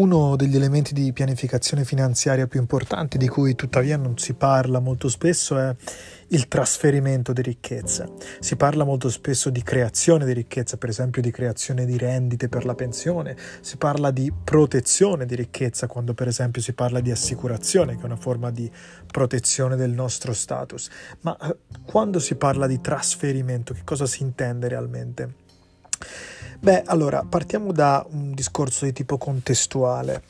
Uno degli elementi di pianificazione finanziaria più importanti, di cui tuttavia non si parla molto spesso, è il trasferimento di ricchezza. Si parla molto spesso di creazione di ricchezza, per esempio di creazione di rendite per la pensione, si parla di protezione di ricchezza quando per esempio si parla di assicurazione, che è una forma di protezione del nostro status. Ma eh, quando si parla di trasferimento, che cosa si intende realmente? Beh, allora, partiamo da un discorso di tipo contestuale.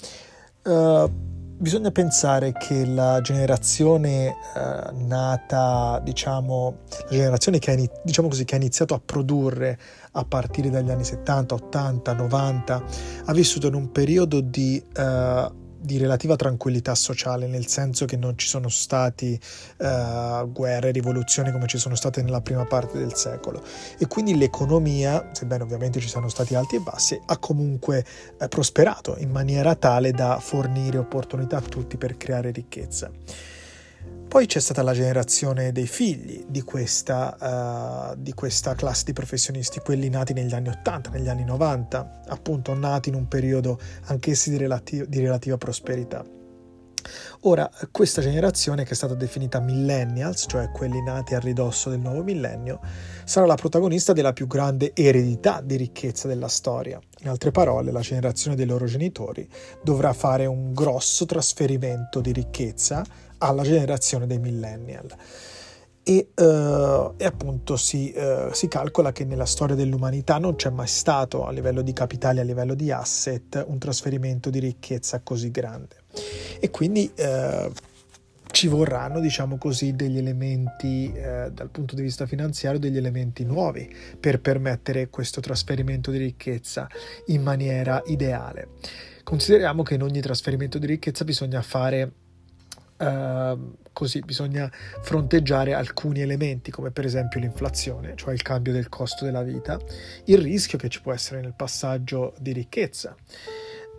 Uh, bisogna pensare che la generazione uh, nata, diciamo, la generazione che ha, diciamo così, che ha iniziato a produrre a partire dagli anni 70, 80, 90, ha vissuto in un periodo di uh, di relativa tranquillità sociale, nel senso che non ci sono stati uh, guerre, rivoluzioni come ci sono state nella prima parte del secolo e quindi l'economia, sebbene ovviamente ci siano stati alti e bassi, ha comunque eh, prosperato in maniera tale da fornire opportunità a tutti per creare ricchezza. Poi c'è stata la generazione dei figli di questa, uh, di questa, classe di professionisti, quelli nati negli anni 80, negli anni 90, appunto nati in un periodo anch'essi di, relati- di relativa prosperità. Ora, questa generazione, che è stata definita millennials, cioè quelli nati a ridosso del nuovo millennio, sarà la protagonista della più grande eredità di ricchezza della storia. In altre parole, la generazione dei loro genitori dovrà fare un grosso trasferimento di ricchezza alla generazione dei millennial. E, uh, e appunto si, uh, si, calcola che nella storia dell'umanità non c'è mai stato a livello di capitali, a livello di asset, un trasferimento di ricchezza così grande. E quindi uh, ci vorranno, diciamo così, degli elementi dal punto di vista finanziario, degli elementi nuovi per permettere questo trasferimento di ricchezza in maniera ideale. Consideriamo che in ogni trasferimento di ricchezza bisogna fare Uh, così bisogna fronteggiare alcuni elementi come per esempio l'inflazione, cioè il cambio del costo della vita, il rischio che ci può essere nel passaggio di ricchezza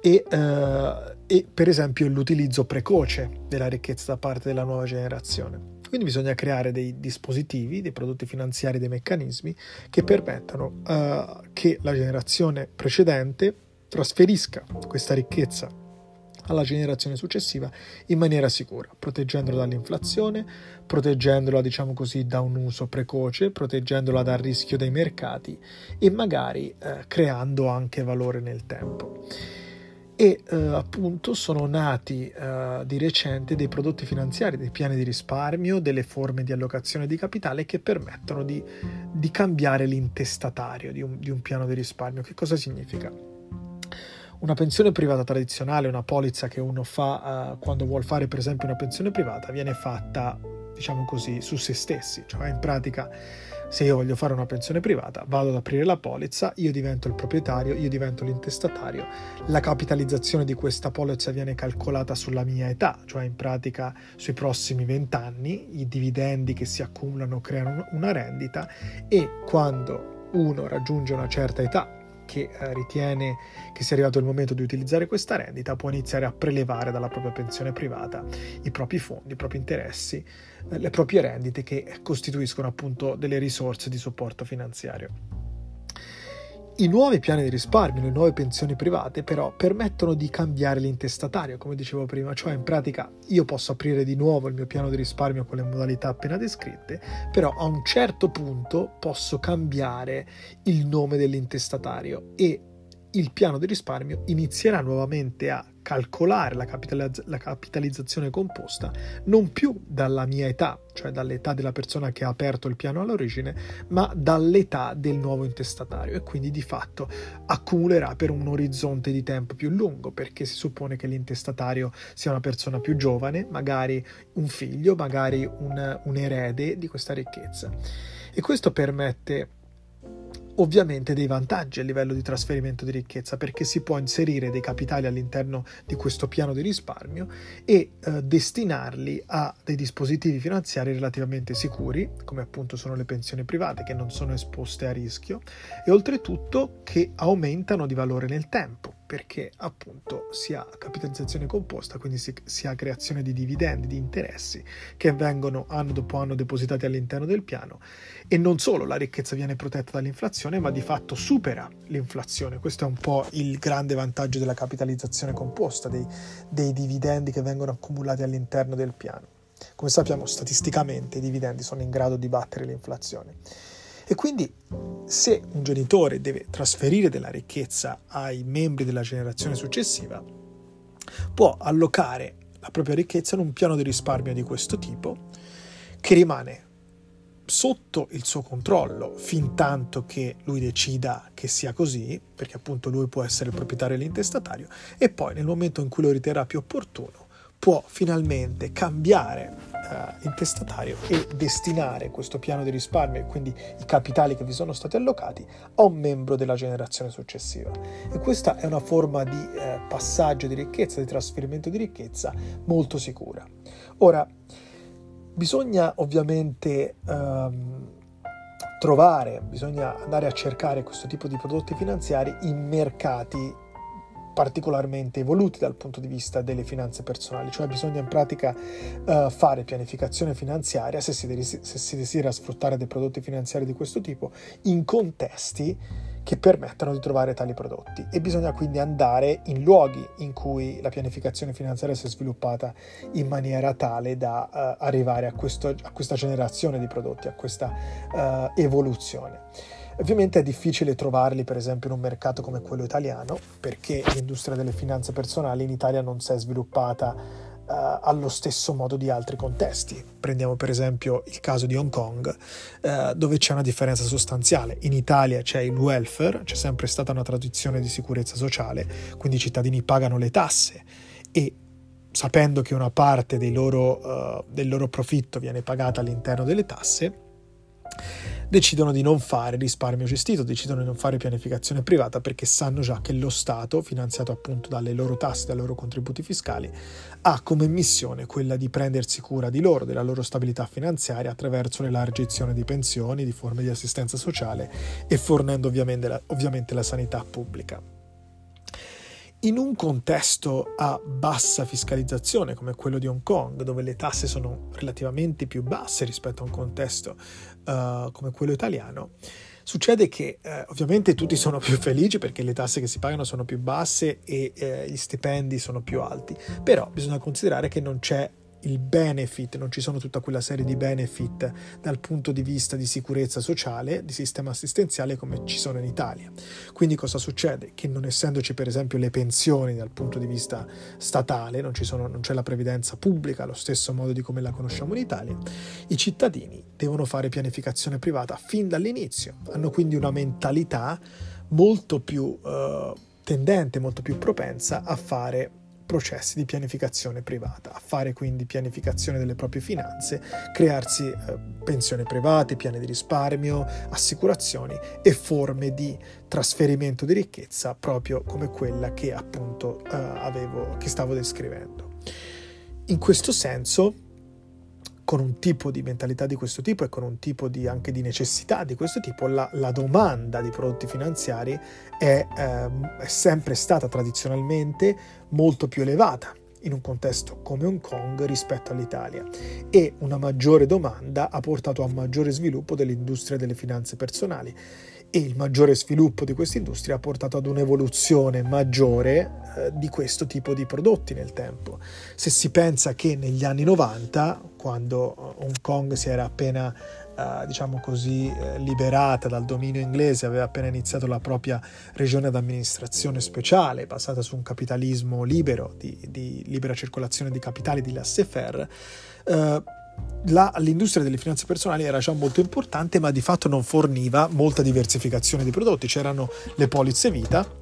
e, uh, e per esempio l'utilizzo precoce della ricchezza da parte della nuova generazione. Quindi bisogna creare dei dispositivi, dei prodotti finanziari, dei meccanismi che permettano uh, che la generazione precedente trasferisca questa ricchezza alla generazione successiva in maniera sicura, proteggendola dall'inflazione, proteggendola, diciamo così, da un uso precoce, proteggendola dal rischio dei mercati e magari eh, creando anche valore nel tempo. E eh, appunto sono nati eh, di recente dei prodotti finanziari, dei piani di risparmio, delle forme di allocazione di capitale che permettono di, di cambiare l'intestatario di un, di un piano di risparmio. Che cosa significa? Una pensione privata tradizionale, una polizza che uno fa uh, quando vuole fare per esempio una pensione privata, viene fatta, diciamo così, su se stessi, cioè in pratica se io voglio fare una pensione privata, vado ad aprire la polizza, io divento il proprietario, io divento l'intestatario, la capitalizzazione di questa polizza viene calcolata sulla mia età, cioè in pratica sui prossimi 20 anni, i dividendi che si accumulano creano una rendita e quando uno raggiunge una certa età, che eh, ritiene che sia arrivato il momento di utilizzare questa rendita può iniziare a prelevare dalla propria pensione privata i propri fondi, i propri interessi, eh, le proprie rendite che costituiscono appunto delle risorse di supporto finanziario. I nuovi piani di risparmio, le nuove pensioni private però permettono di cambiare l'intestatario, come dicevo prima, cioè in pratica io posso aprire di nuovo il mio piano di risparmio con le modalità appena descritte, però a un certo punto posso cambiare il nome dell'intestatario e il piano di risparmio inizierà nuovamente a calcolare la, capitalizz- la, capitalizzazione composta non più dalla mia età, cioè dall'età della persona che ha aperto il piano all'origine, ma dall'età del nuovo intestatario e quindi di fatto accumulerà per un orizzonte di tempo più lungo perché si suppone che l'intestatario sia una persona più giovane, magari un figlio, magari un, un erede di questa ricchezza. E questo permette ovviamente dei vantaggi a livello di trasferimento di ricchezza perché si può inserire dei capitali all'interno di questo piano di risparmio e eh, destinarli a dei dispositivi finanziari relativamente sicuri, come appunto sono le pensioni private che non sono esposte a rischio e oltretutto che aumentano di valore nel tempo perché appunto si ha capitalizzazione composta, quindi si, si, ha creazione di dividendi, di interessi che vengono anno dopo anno depositati all'interno del piano e non solo la ricchezza viene protetta dall'inflazione, ma di fatto supera l'inflazione. Questo è un po' il grande vantaggio della capitalizzazione composta, dei, dei dividendi che vengono accumulati all'interno del piano. Come sappiamo, statisticamente i dividendi sono in grado di battere l'inflazione. E quindi se un genitore deve trasferire della ricchezza ai membri della generazione successiva, può allocare la propria ricchezza in un piano di risparmio di questo tipo che rimane sotto il suo controllo fin tanto che lui decida che sia così, perché appunto lui può essere il proprietario dell'intestatario, e poi nel momento in cui lo riterrà più opportuno può finalmente cambiare uh, intestatario e destinare questo piano di risparmio e quindi i capitali che vi sono stati allocati a un membro della generazione successiva. E questa è una forma di uh, passaggio di ricchezza, di trasferimento di ricchezza molto sicura. Ora, bisogna ovviamente um, trovare, bisogna andare a cercare questo tipo di prodotti finanziari in mercati particolarmente evoluti dal punto di vista delle finanze personali, cioè bisogna in pratica uh, fare pianificazione finanziaria se si, desidera, se si desidera sfruttare dei prodotti finanziari di questo tipo in contesti che permettano di trovare tali prodotti e bisogna quindi andare in luoghi in cui la pianificazione finanziaria si è sviluppata in maniera tale da uh, arrivare a, questo, a, questa generazione di prodotti, a questa uh, evoluzione. Ovviamente è difficile trovarli per esempio in un mercato come quello italiano perché l'industria delle finanze personali in Italia non si è sviluppata uh, allo stesso modo di altri contesti. Prendiamo per esempio il caso di Hong Kong uh, dove c'è una differenza sostanziale. In Italia c'è il welfare, c'è sempre stata una tradizione di sicurezza sociale, quindi i cittadini pagano le tasse e sapendo che una parte loro, uh, del loro profitto viene pagata all'interno delle tasse, decidono di non fare risparmio gestito, decidono di non fare pianificazione privata perché sanno già che lo Stato, finanziato appunto dalle loro tasse, dai loro contributi fiscali, ha come missione quella di prendersi cura di loro, della loro stabilità finanziaria attraverso l'elargizione di pensioni, di forme di assistenza sociale e fornendo ovviamente la, ovviamente la sanità pubblica. In un contesto a bassa fiscalizzazione come quello di Hong Kong, dove le tasse sono relativamente più basse rispetto a un contesto uh, come quello italiano, succede che uh, ovviamente tutti sono più felici perché le tasse che si pagano sono più basse e uh, gli stipendi sono più alti, però bisogna considerare che non c'è il benefit, non ci sono tutta quella serie di benefit dal punto di vista di sicurezza sociale, di sistema assistenziale come ci sono in Italia. Quindi cosa succede? Che non essendoci per esempio le pensioni dal punto di vista statale, non, sono, non c'è la previdenza pubblica allo stesso modo di come la conosciamo in Italia, i cittadini devono fare pianificazione privata fin dall'inizio, hanno quindi una mentalità molto più eh, tendente, molto più propensa a fare processi di pianificazione privata, a fare quindi pianificazione delle proprie finanze, crearsi eh, pensioni private, piani di risparmio, assicurazioni e forme di trasferimento di ricchezza proprio come quella che appunto eh, avevo, che stavo descrivendo. In questo senso, con un tipo di mentalità di questo tipo e con un tipo di, anche di necessità di questo tipo, la, la domanda di prodotti finanziari è, ehm, è sempre stata tradizionalmente molto più elevata in un contesto come Hong Kong rispetto all'Italia. E una maggiore domanda ha portato a un maggiore sviluppo dell'industria delle finanze personali e il maggiore sviluppo di questa industria ha portato ad un'evoluzione maggiore eh, di questo tipo di prodotti nel tempo. Se si pensa che negli anni 90, quando Hong Kong si era appena eh, diciamo così, eh, liberata dal dominio inglese, aveva appena iniziato la propria regione d'amministrazione speciale basata su un capitalismo libero, di, di libera circolazione di capitali di laissez-faire, eh, la, l'industria delle finanze personali era già molto importante, ma di fatto non forniva molta diversificazione di prodotti. C'erano le polizze vita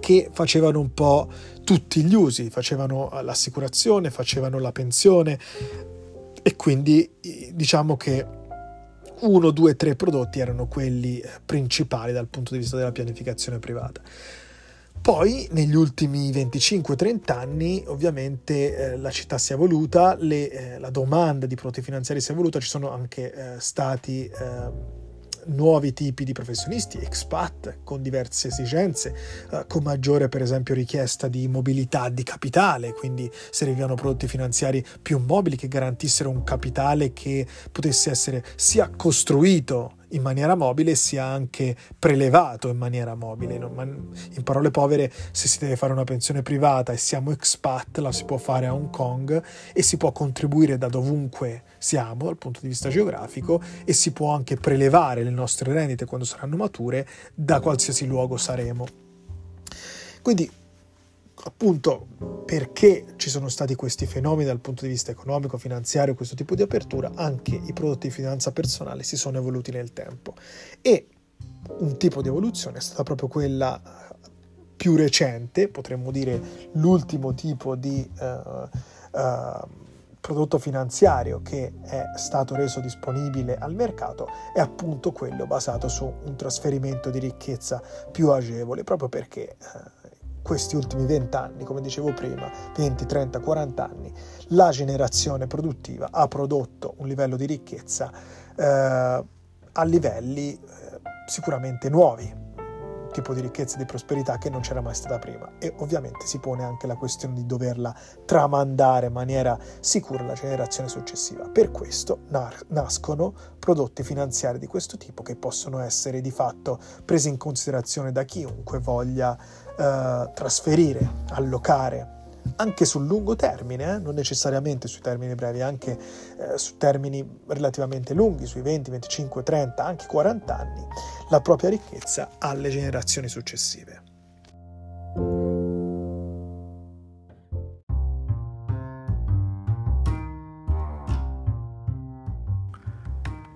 che facevano un po' tutti gli usi, facevano l'assicurazione, facevano la pensione e quindi diciamo che uno, due, tre prodotti erano quelli principali dal punto di vista della pianificazione privata. Poi negli ultimi 25-30 anni ovviamente eh, la città si è evoluta, le, eh, la domanda di prodotti finanziari si è evoluta, ci sono anche eh, stati ehm, nuovi tipi di professionisti, expat con diverse esigenze, eh, con maggiore per esempio richiesta di mobilità di capitale, quindi servivano prodotti finanziari più mobili che garantissero un capitale che potesse essere sia costruito in maniera mobile sia anche prelevato in maniera mobile. In parole povere, se si deve fare una pensione privata e siamo expat, la si può fare a Hong Kong e si può contribuire da dovunque siamo dal punto di vista geografico e si può anche prelevare le nostre rendite quando saranno mature da qualsiasi luogo saremo. Quindi appunto perché ci sono stati questi fenomeni dal punto di vista economico, finanziario, questo tipo di apertura, anche i prodotti di finanza personale si sono evoluti nel tempo. E un tipo di evoluzione è stata proprio quella più recente, potremmo dire l'ultimo tipo di uh, uh, prodotto finanziario che è stato reso disponibile al mercato, è appunto quello basato su un trasferimento di ricchezza più agevole, proprio perché uh, questi ultimi 20 anni, come dicevo prima, 20, 30, 40 anni, la generazione produttiva ha prodotto un livello di ricchezza eh, a livelli eh, sicuramente nuovi, tipo di ricchezza e di prosperità che non c'era mai stata prima e ovviamente si pone anche la questione di doverla tramandare in maniera sicura alla generazione successiva. Per questo nascono prodotti finanziari di questo tipo che possono essere di fatto presi in considerazione da chiunque voglia eh, trasferire, allocare anche sul lungo termine, eh? non necessariamente sui termini brevi, anche eh, su termini relativamente lunghi, sui 20, 25, 30, anche 40 anni, la propria ricchezza alle generazioni successive.